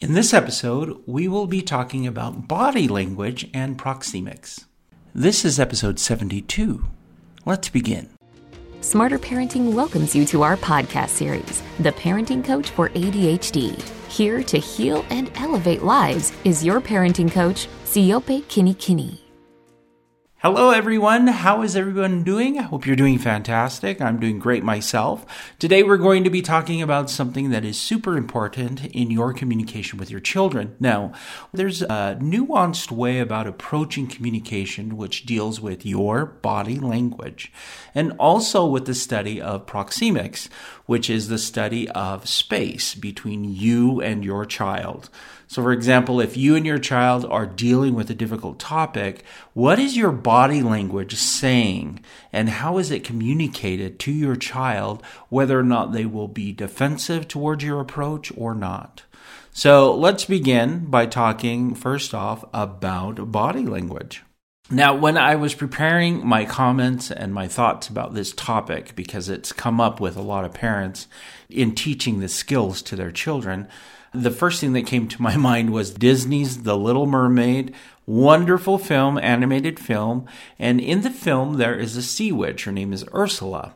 In this episode, we will be talking about body language and proxemics. This is episode 72. Let's begin. Smarter Parenting welcomes you to our podcast series, The Parenting Coach for ADHD. Here to heal and elevate lives is your parenting coach, Siope Kinikini. Hello, everyone. How is everyone doing? I hope you're doing fantastic. I'm doing great myself. Today, we're going to be talking about something that is super important in your communication with your children. Now, there's a nuanced way about approaching communication which deals with your body language and also with the study of proxemics, which is the study of space between you and your child. So, for example, if you and your child are dealing with a difficult topic, what is your body language saying and how is it communicated to your child whether or not they will be defensive towards your approach or not? So, let's begin by talking first off about body language. Now, when I was preparing my comments and my thoughts about this topic, because it's come up with a lot of parents in teaching the skills to their children, the first thing that came to my mind was Disney's The Little Mermaid. Wonderful film, animated film. And in the film, there is a sea witch. Her name is Ursula.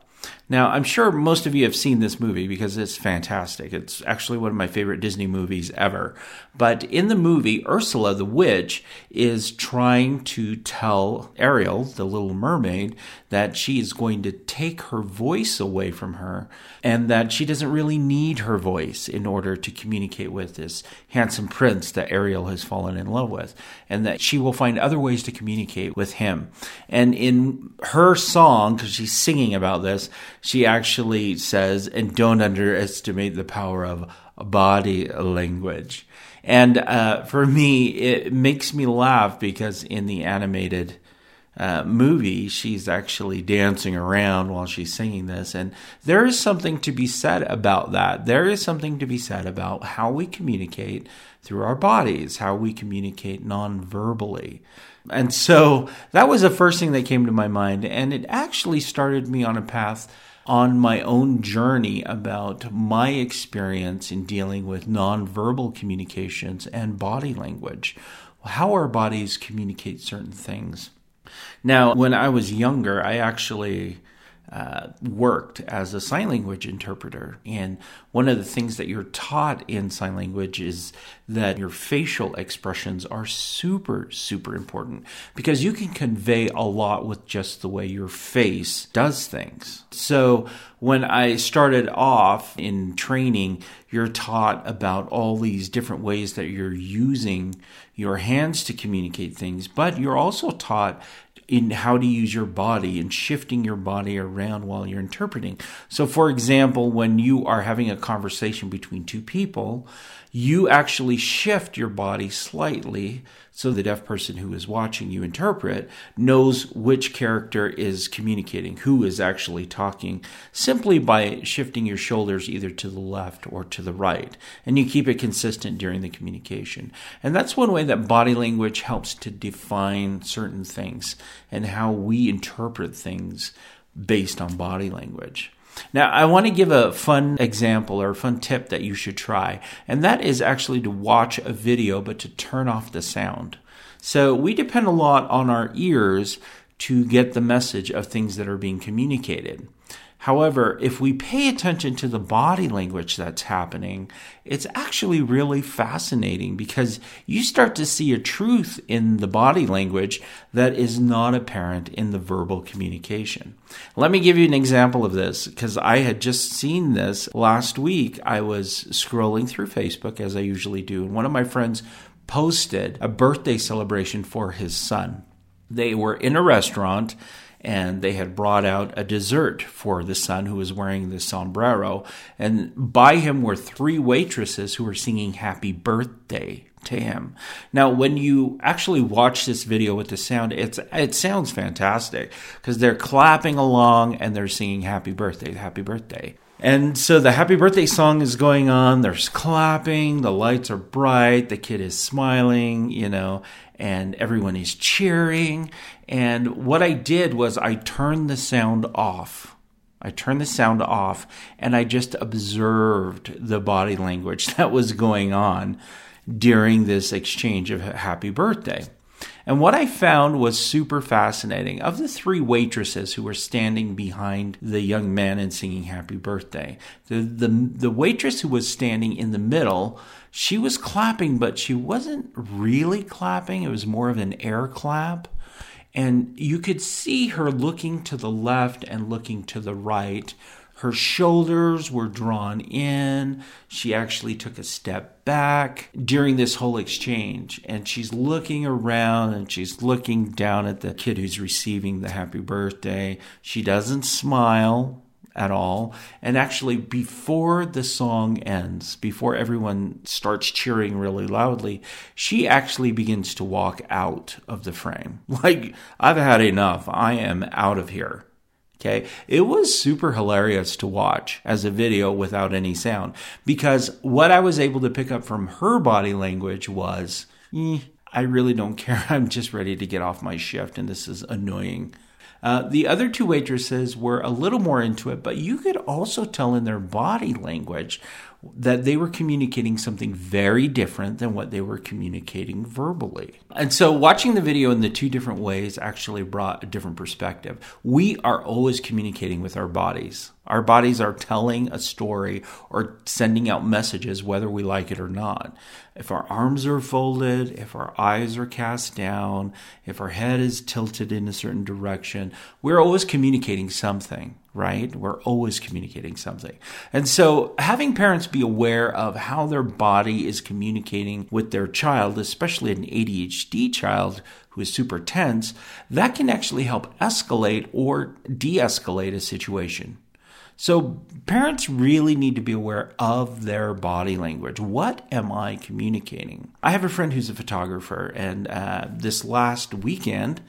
Now, I'm sure most of you have seen this movie because it's fantastic. It's actually one of my favorite Disney movies ever. But in the movie, Ursula the witch is trying to tell Ariel, the little mermaid, that she is going to take her voice away from her and that she doesn't really need her voice in order to communicate with this handsome prince that Ariel has fallen in love with and that she will find other ways to communicate with him. And in her song, because she's singing about this, she actually says, and don't underestimate the power of body language. And uh, for me, it makes me laugh because in the animated uh, movie, she's actually dancing around while she's singing this. And there is something to be said about that. There is something to be said about how we communicate through our bodies, how we communicate non verbally. And so that was the first thing that came to my mind. And it actually started me on a path on my own journey about my experience in dealing with nonverbal communications and body language, how our bodies communicate certain things. Now, when I was younger, I actually uh, worked as a sign language interpreter. And one of the things that you're taught in sign language is that your facial expressions are super, super important because you can convey a lot with just the way your face does things. So when I started off in training, you're taught about all these different ways that you're using your hands to communicate things, but you're also taught in how to use your body and shifting your body around while you're interpreting. So, for example, when you are having a conversation between two people, you actually shift your body slightly so the deaf person who is watching you interpret knows which character is communicating, who is actually talking, simply by shifting your shoulders either to the left or to the right. And you keep it consistent during the communication. And that's one way that body language helps to define certain things and how we interpret things based on body language. Now, I want to give a fun example or a fun tip that you should try, and that is actually to watch a video but to turn off the sound. So, we depend a lot on our ears to get the message of things that are being communicated. However, if we pay attention to the body language that's happening, it's actually really fascinating because you start to see a truth in the body language that is not apparent in the verbal communication. Let me give you an example of this because I had just seen this last week. I was scrolling through Facebook as I usually do, and one of my friends posted a birthday celebration for his son. They were in a restaurant and they had brought out a dessert for the son who was wearing the sombrero. And by him were three waitresses who were singing happy birthday to him. Now, when you actually watch this video with the sound, it's it sounds fantastic because they're clapping along and they're singing happy birthday, happy birthday. And so the happy birthday song is going on. There's clapping. The lights are bright. The kid is smiling, you know, and everyone is cheering. And what I did was I turned the sound off. I turned the sound off and I just observed the body language that was going on. during this exchange of happy birthday. And what I found was super fascinating. Of the three waitresses who were standing behind the young man and singing happy birthday, the, the, the waitress who was standing in the middle, she was clapping, but she wasn't really clapping. It was more of an air clap. And you could see her looking to the left and looking to the right her shoulders were drawn in. She actually took a step back during this whole exchange. And she's looking around and she's looking down at the kid who's receiving the happy birthday. She doesn't smile at all. And actually, before the song ends, before everyone starts cheering really loudly, she actually begins to walk out of the frame. Like, I've had enough. I am out of here. Okay. It was super hilarious to watch as a video without any sound because what I was able to pick up from her body language was, eh, I really don't care. I'm just ready to get off my shift and this is annoying. Uh, the other two waitresses were a little more into it, but you could also tell in their body language that they were communicating something very different than what they were communicating verbally. And so watching the video in the two different ways actually brought a different perspective. We are always communicating with our bodies. Our bodies are telling a story or sending out messages whether we like it or not. If our arms are folded, if our eyes are cast down, if our head is tilted in a certain direction, we're always communicating something right? We're always communicating something. And so having parents be aware of how their body is communicating with their child, especially an ADHD child who is super tense, that can actually help escalate or de escalate a situation. So, parents really need to be aware of their body language. What am I communicating? I have a friend who's a photographer, and uh, this last weekend,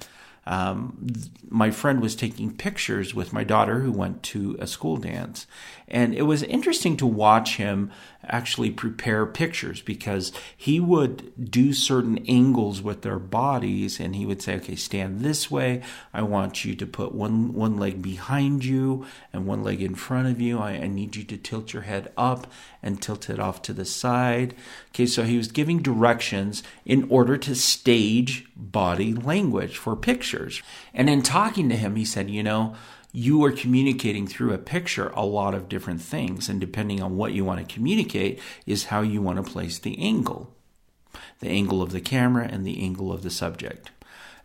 um, my friend was taking pictures with my daughter who went to a school dance. And it was interesting to watch him actually prepare pictures because he would do certain angles with their bodies and he would say, okay, stand this way. I want you to put one, one leg behind you and one leg in front of you. I, I need you to tilt your head up and tilt it off to the side. Okay, so he was giving directions in order to stage body language for pictures. And in talking to him, he said, you know, you are communicating through a picture a lot of different things. And depending on what you want to communicate, is how you want to place the angle the angle of the camera and the angle of the subject.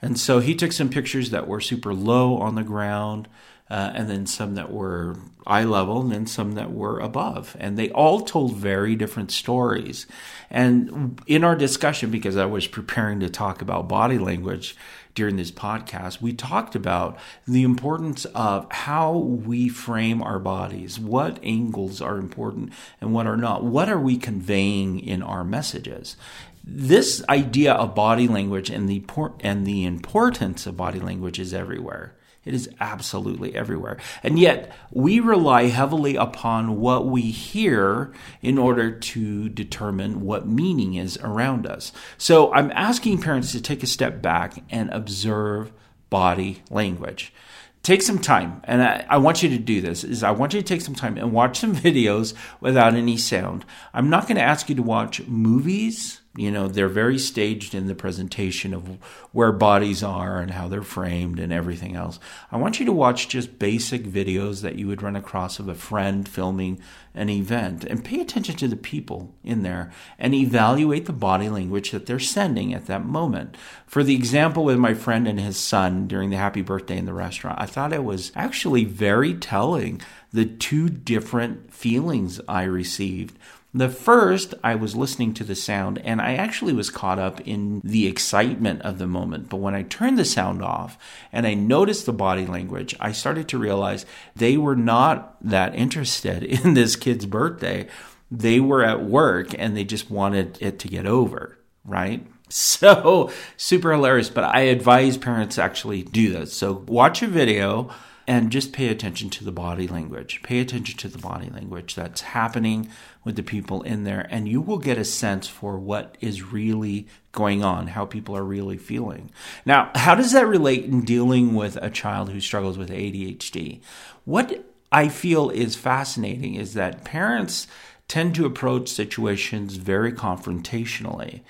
And so he took some pictures that were super low on the ground, uh, and then some that were eye level, and then some that were above. And they all told very different stories. And in our discussion, because I was preparing to talk about body language, during this podcast, we talked about the importance of how we frame our bodies, what angles are important and what are not. What are we conveying in our messages? This idea of body language and the and the importance of body language is everywhere. It is absolutely everywhere. And yet, we rely heavily upon what we hear in order to determine what meaning is around us. So, I'm asking parents to take a step back and observe body language take some time and I, I, want you to do this is i want you to take some time and watch some videos without any sound i'm not going to ask you to watch movies you know, they're very staged in the presentation of where bodies are and how they're framed and everything else. I want you to watch just basic videos that you would run across of a friend filming an event and pay attention to the people in there and evaluate the body language that they're sending at that moment. For the example with my friend and his son during the happy birthday in the restaurant, I thought it was actually very telling the two different feelings I received the first, I was listening to the sound and I actually was caught up in the excitement of the moment. But when I turned the sound off and I noticed the body language, I started to realize they were not that interested in this kid's birthday. They were at work and they just wanted it to get over, right? So super hilarious. But I advise parents actually do this. So watch a video and just pay attention to the body language. Pay attention to the body language that's happening with the people in there, and you will get a sense for what is really going on, how people are really feeling. Now, how does that relate in dealing with a child who struggles with ADHD? What I feel is fascinating is that parents tend to approach situations very confrontationally.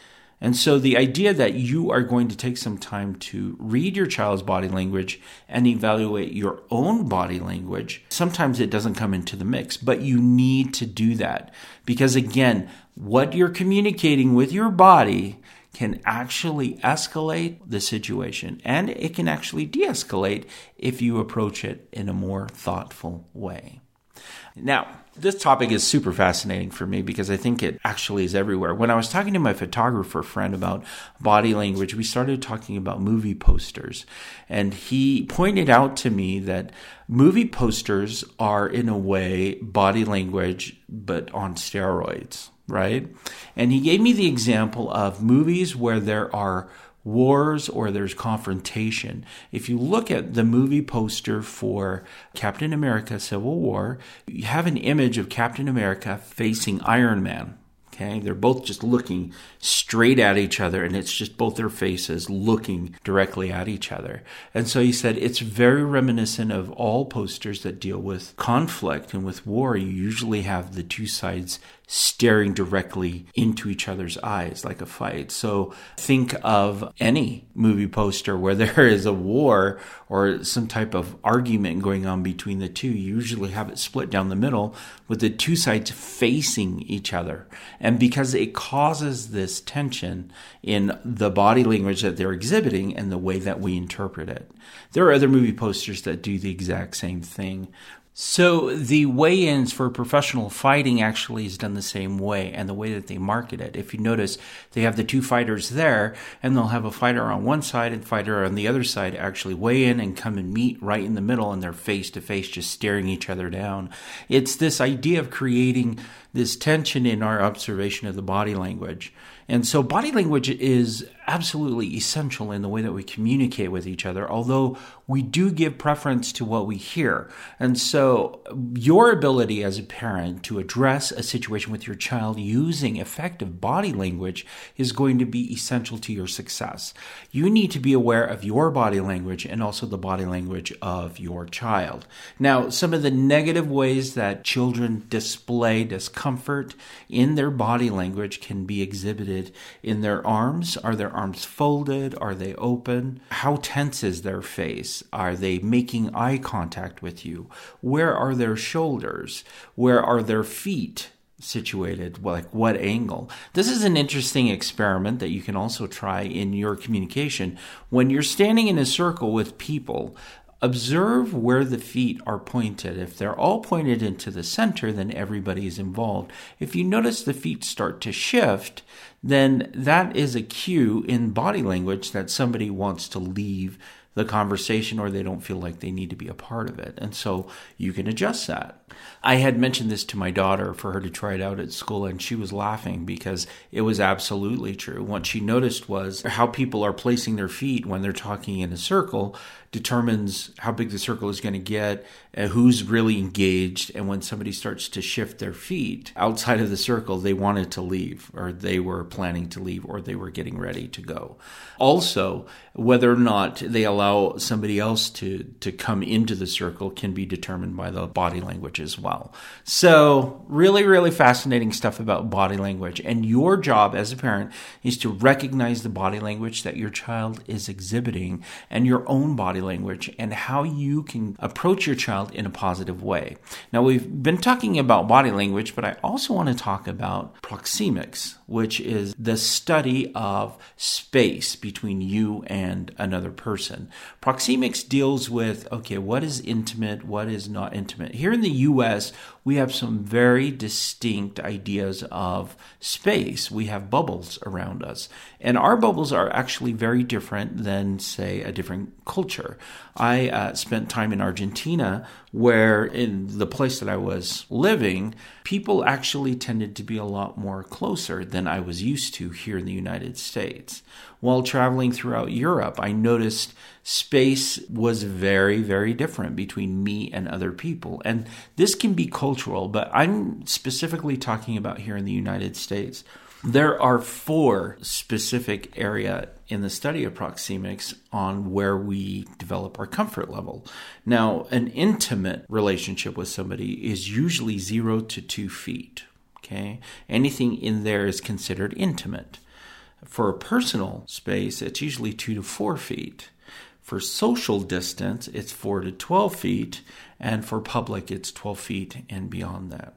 And so the idea that you are going to take some time to read your child's body language and evaluate your own body language, sometimes it doesn't come into the mix, but you need to do that. Because again, what you're communicating with your body can actually escalate the situation and it can actually de escalate if you approach it in a more thoughtful way. Now, this topic is super fascinating for me because I think it actually is everywhere. When I was talking to my photographer friend about body language, we started talking about movie posters. And he pointed out to me that movie posters are, in a way, body language, but on steroids, right? And he gave me the example of movies where there are wars or there's confrontation. If you look at the movie poster for Captain America Civil War, you have an image of Captain America facing Iron Man. Okay, they're both just looking straight at each other, and it's just both their faces looking directly at each other. And so he said it's very reminiscent of all posters that deal with conflict and with war. You usually have the two sides staring directly into each other's eyes like a fight. So think of any movie poster where there is a war or some type of argument going on between the two. You usually have it split down the middle with the two sides facing each other. And because it causes this tension in the body language that they're exhibiting and the way that we interpret it. There are other movie posters that do the exact same thing. So the weigh-ins for professional fighting actually is done the same way and the way that they market it. If you notice, they have the two fighters there and they'll have a fighter on one side and fighter on the other side actually weigh in and come and meet right in the middle and they're face to face just staring each other down. It's this idea of creating this tension in our observation of the body language. And so body language is absolutely essential in the way that we communicate with each other, although we do give preference to what we hear. And so your ability as a parent to address a situation with your child using effective body language is going to be essential to your success. You need to be aware of your body language and also the body language of your child. Now, some of the negative ways that children display discomfort in their body language can be exhibited in their arms? Are their arms folded? Are they open? How tense is their face? Are they making eye contact with you? Where are their shoulders? Where are their feet? situated like what angle this is an interesting experiment that you can also try in your communication when you're standing in a circle with people Observe where the feet are pointed. If they're all pointed into the center, then everybody is involved. If you notice the feet start to shift, then that is a cue in body language that somebody wants to leave the conversation or they don't feel like they need to be a part of it. And so you can adjust that. I had mentioned this to my daughter for her to try it out at school, and she was laughing because it was absolutely true. What she noticed was how people are placing their feet when they're talking in a circle determines how big the circle is going to get, who's really engaged. And when somebody starts to shift their feet outside of the circle, they wanted to leave, or they were planning to leave, or they were getting ready to go. Also, whether or not they allow somebody else to, to come into the circle can be determined by the body language as well. So, really, really fascinating stuff about body language. And your job as a parent is to recognize the body language that your child is exhibiting and your own body language and how you can approach your child in a positive way. Now, we've been talking about body language, but I also want to talk about proxemics, which is the study of space between you and another person. Proxemics deals with, okay, what is intimate, what is not intimate. Here in the US, we have some very distinct ideas of space. We have bubbles around us. And our bubbles are actually very different than, say, a different culture. I uh, spent time in Argentina where, in the place that I was living, people actually tended to be a lot more closer than I was used to here in the United States. While traveling throughout Europe, I noticed space was very, very different between me and other people. And this can be cultural, but I'm specifically talking about here in the United States. There are four specific area in the study of proxemics on where we develop our comfort level. Now, an intimate relationship with somebody is usually zero to two feet. Okay? Anything in there is considered intimate. For a personal space, it's usually two to four feet. For social distance, it's four to 12 feet. And for public, it's 12 feet and beyond that.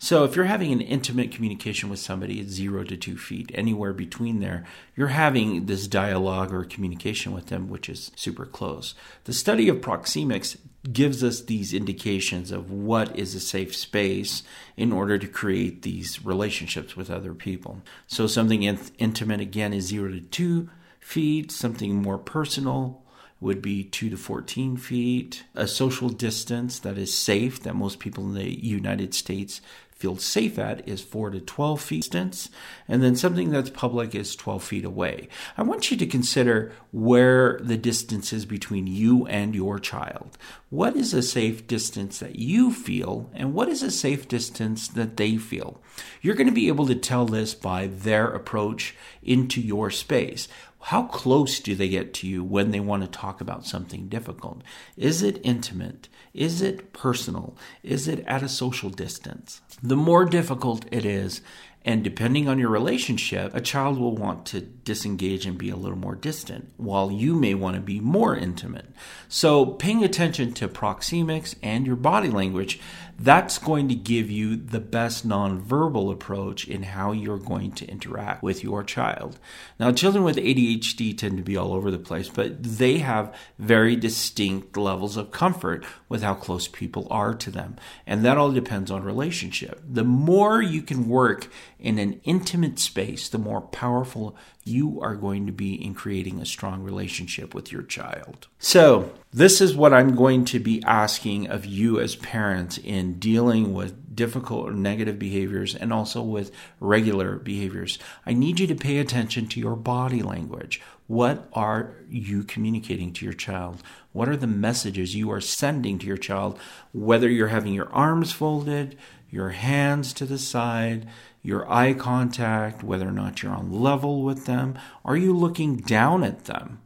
So if you're having an intimate communication with somebody at zero to two feet, anywhere between there, you're having this dialogue or communication with them, which is super close. The study of proxemics gives us these indications of what is a safe space in order to create these relationships with other people. So something in- intimate again is zero to two feet, something more personal would be 2 to 14 feet. A social distance that is safe, that most people in the United States feel safe at is 4 to 12 feet distance, and then something that's public is 12 feet away. I want you to consider where the distance is between you and your child. What is a safe distance that you feel, and what is a safe distance that they feel? You're going to be able to tell this by their approach into your space. How close do they get to you when they want to talk about something difficult? Is it intimate? Is it personal? Is it at a social distance? The more difficult it is, and depending on your relationship, a child will want to disengage and be a little more distant, while you may want to be more intimate. So, paying attention to proxemics and your body language, that's going to give you the best nonverbal approach in how you're going to interact with your child. Now, children with ADHD tend to be all over the place, but they have very distinct levels of comfort with how close people are to them. And that all depends on relationship. The more you can work in an intimate space, the more powerful you are going to be in creating a strong relationship with your child. So, this is what I'm going to be asking of you as parents in dealing with difficult or negative behaviors and also with regular behaviors. I need you to pay attention to your body language. What are you communicating to your child? What are the messages you are sending to your child? Whether you're having your arms folded, your hands to the side, your eye contact, whether or not you're on level with them. Are you looking down at them?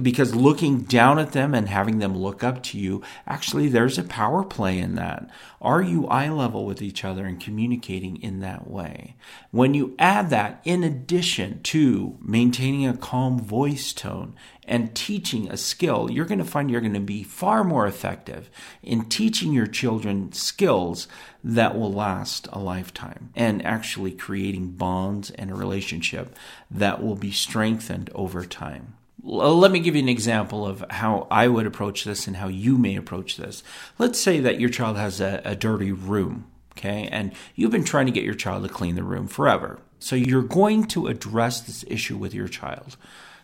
Because looking down at them and having them look up to you, actually, there's a power play in that. Are you eye level with each other and communicating in that way? When you add that in addition to maintaining a calm voice tone and teaching a skill, you're going to find you're going to be far more effective in teaching your children skills that will last a lifetime and actually creating bonds and a relationship that will be strengthened over time. Let me give you an example of how I would approach this and how you may approach this. Let's say that your child has a, a dirty room, okay, and you've been trying to get your child to clean the room forever. So you're going to address this issue with your child.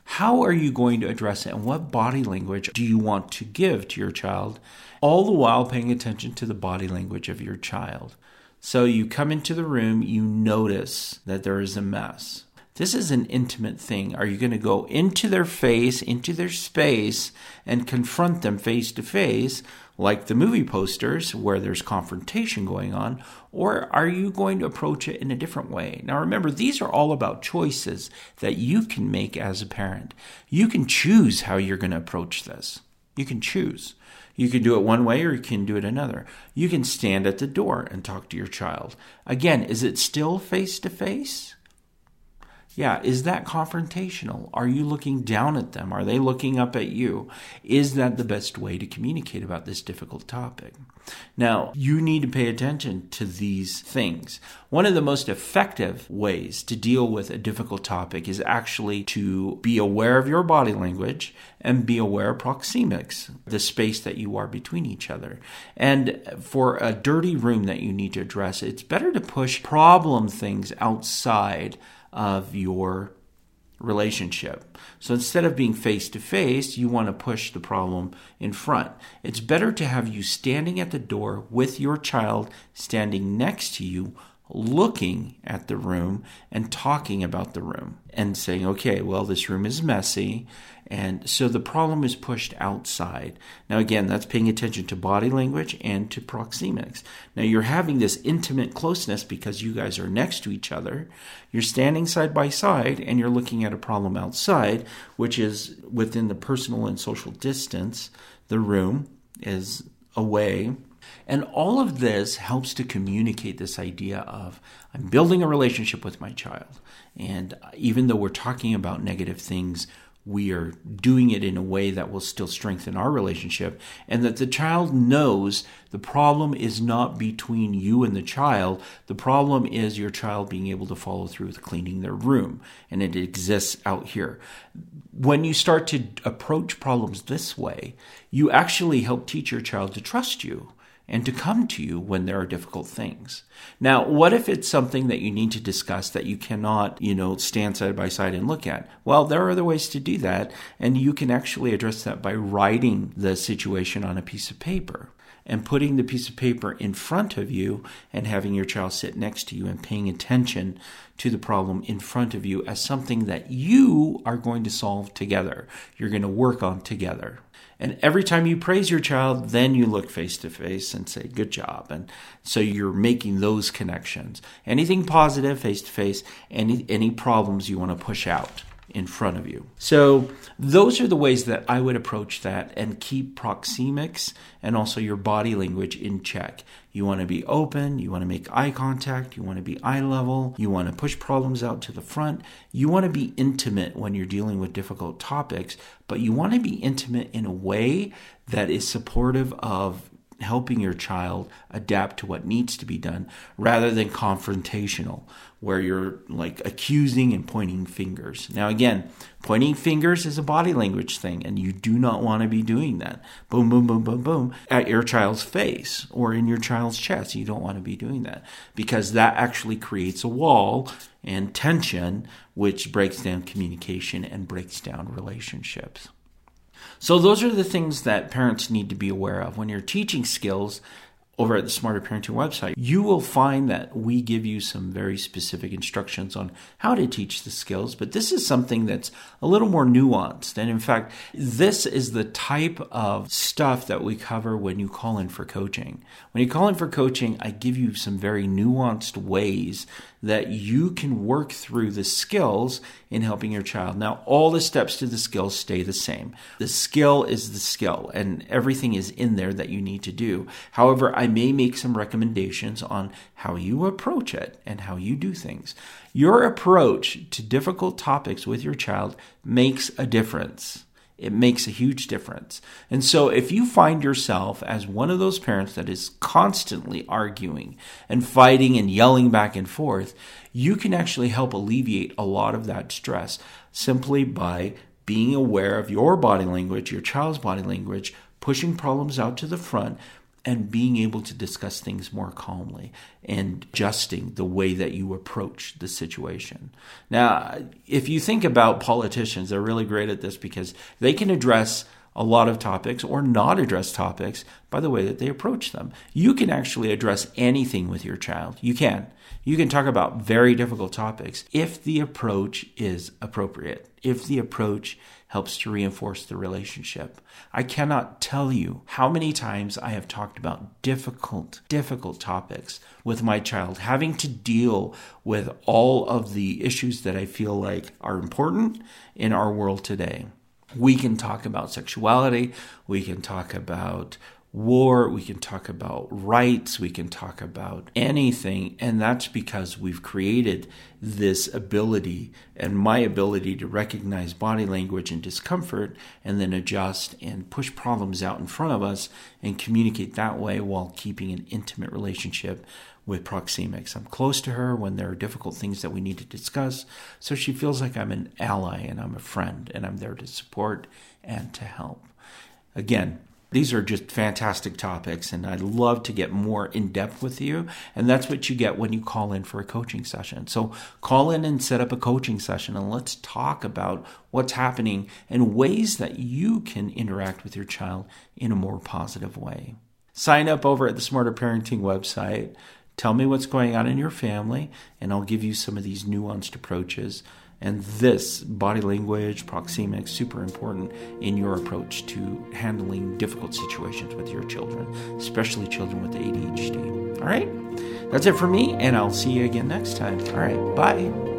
How are you going to address it, and what body language do you want to give to your child, all the while paying attention to the body language of your child? So you come into the room, you notice that there is a mess. This is an intimate thing. Are you going to go into their face, into their space, and confront them face to face, like the movie posters where there's confrontation going on? Or are you going to approach it in a different way? Now, remember, these are all about choices that you can make as a parent. You can choose how you're going to approach this. You can choose. You can do it one way or you can do it another. You can stand at the door and talk to your child. Again, is it still face to face? Yeah, is that confrontational? Are you looking down at them? Are they looking up at you? Is that the best way to communicate about this difficult topic? Now, you need to pay attention to these things. One of the most effective ways to deal with a difficult topic is actually to be aware of your body language and be aware of proxemics, the space that you are between each other. And for a dirty room that you need to address, it's better to push problem things outside of your relationship. So instead of being face to face, you want to push the problem in front. It's better to have you standing at the door with your child standing next to you, looking at the room and talking about the room and saying, okay, well, this room is messy and so the problem is pushed outside. Now, again, that's paying attention to body language and to proxemics. Now, you're having this intimate closeness because you guys are next to each other. You're standing side by side and you're looking at a problem outside, which is within the personal and social distance. The room is away And all of this helps to communicate this idea of I'm building a relationship with my child. And even though we're talking about negative things, we are doing it in a way that will still strengthen our relationship. And that the child knows the problem is not between you and the child. The problem is your child being able to follow through with cleaning their room. And it exists out here. When you start to approach problems this way you actually help teach your child to trust you and to come to you when there are difficult things. Now, what if it's something that you need to discuss that you cannot, you know, stand side by side and look at? Well, there are other ways to do that, and you can actually address that by writing the situation on a piece of paper and putting the piece of paper in front of you and having your child sit next to you and paying attention to the problem in front of you as something that you are going to solve together. You're going to work on together. And every time you praise your child, then you look face to face and say, Good job. And so you're making those connections. Anything positive, face to face, any any problems you want to push out in front of you. So those are the ways that I would approach that and keep proxemics and also your body language in check. You want to be open, you want to make eye contact, you want to be eye level, you want to push problems out to the front. You want to be intimate when you're dealing with difficult topics, but you want to be intimate in a way that is supportive of helping your child adapt to what needs to be done rather than confrontational where you're like accusing and pointing fingers. Now again, pointing fingers is a body language thing and you do not want to be doing that. Boom boom boom boom boom at your child's face or in your child's chest. You don't want to be doing that because that actually creates a wall and tension which breaks down communication and breaks down relationships. So, those are the things that parents need to be aware of. When you're teaching skills, over at the Smarter Parenting website, you will find that we give you some very specific instructions on how to teach the skills. But this is something that's a little more nuanced. And in fact, this is the type of stuff that we cover when you call in for coaching. When you call in for coaching, I give you some very nuanced ways that you can work through the skills in helping your child. Now, all the steps to the skills stay the same. The skill is the skill, and everything is in there that you need to do. However, I may make some recommendations on how you approach it and how you do things. Your approach to difficult topics with your child makes a difference. It makes a huge difference. And so, if you find yourself as one of those parents that is constantly arguing and fighting and yelling back and forth, you can actually help alleviate a lot of that stress simply by being aware of your body language, your child's body language, pushing problems out to the front, and being able to discuss things more calmly and adjusting the way that you approach the situation. Now, if you think about politicians, they're really great at this because they can address a lot of topics or not address topics by the way that they approach them. You can actually address anything with your child. You can. You can talk about very difficult topics if the approach is appropriate, if the approach helps to reinforce the relationship. I cannot tell you how many times I have talked about difficult, difficult topics with my child, having to deal with all of the issues that I feel like are important in our world today. We can talk about sexuality, we can talk about war, we can talk about rights, we can talk about anything. And that's because we've created this ability and my ability to recognize body language and discomfort and then adjust and push problems out in front of us and communicate that way while keeping an intimate relationship with proxemics. I'm close to her when there are difficult things that we need to discuss, so she feels like I'm an ally and I'm a friend and I'm there to support and to help. Again, these are just fantastic topics, and I'd love to get more in depth with you. And that's what you get when you call in for a coaching session. So call in and set up a coaching session, and let's talk about what's happening and ways that you can interact with your child in a more positive way. Sign up over at the Smarter Parenting website. Tell me what's going on in your family, and I'll give you some of these nuanced approaches and this body language, proxemics, super important in your approach to handling difficult situations with your children, especially children with ADHD. All right? That's it for me, and I'll see you again next time. All right, bye.